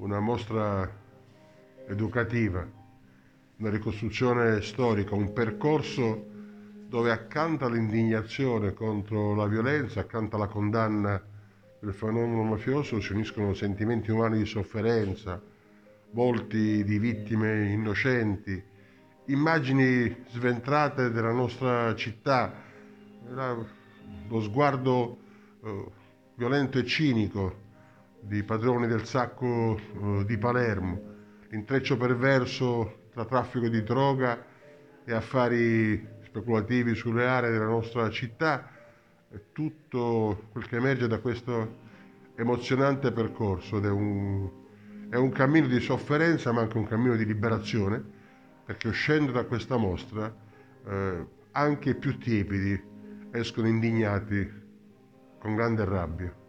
una mostra educativa, una ricostruzione storica, un percorso dove accanto all'indignazione contro la violenza, accanto alla condanna del fenomeno mafioso si uniscono sentimenti umani di sofferenza, volti di vittime innocenti, immagini sventrate della nostra città, lo sguardo eh, violento e cinico di padroni del sacco eh, di Palermo, l'intreccio perverso tra traffico di droga e affari speculativi sulle aree della nostra città, tutto quel che emerge da questo emozionante percorso ed è un, è un cammino di sofferenza ma anche un cammino di liberazione perché uscendo da questa mostra eh, anche i più tiepidi escono indignati con grande rabbia.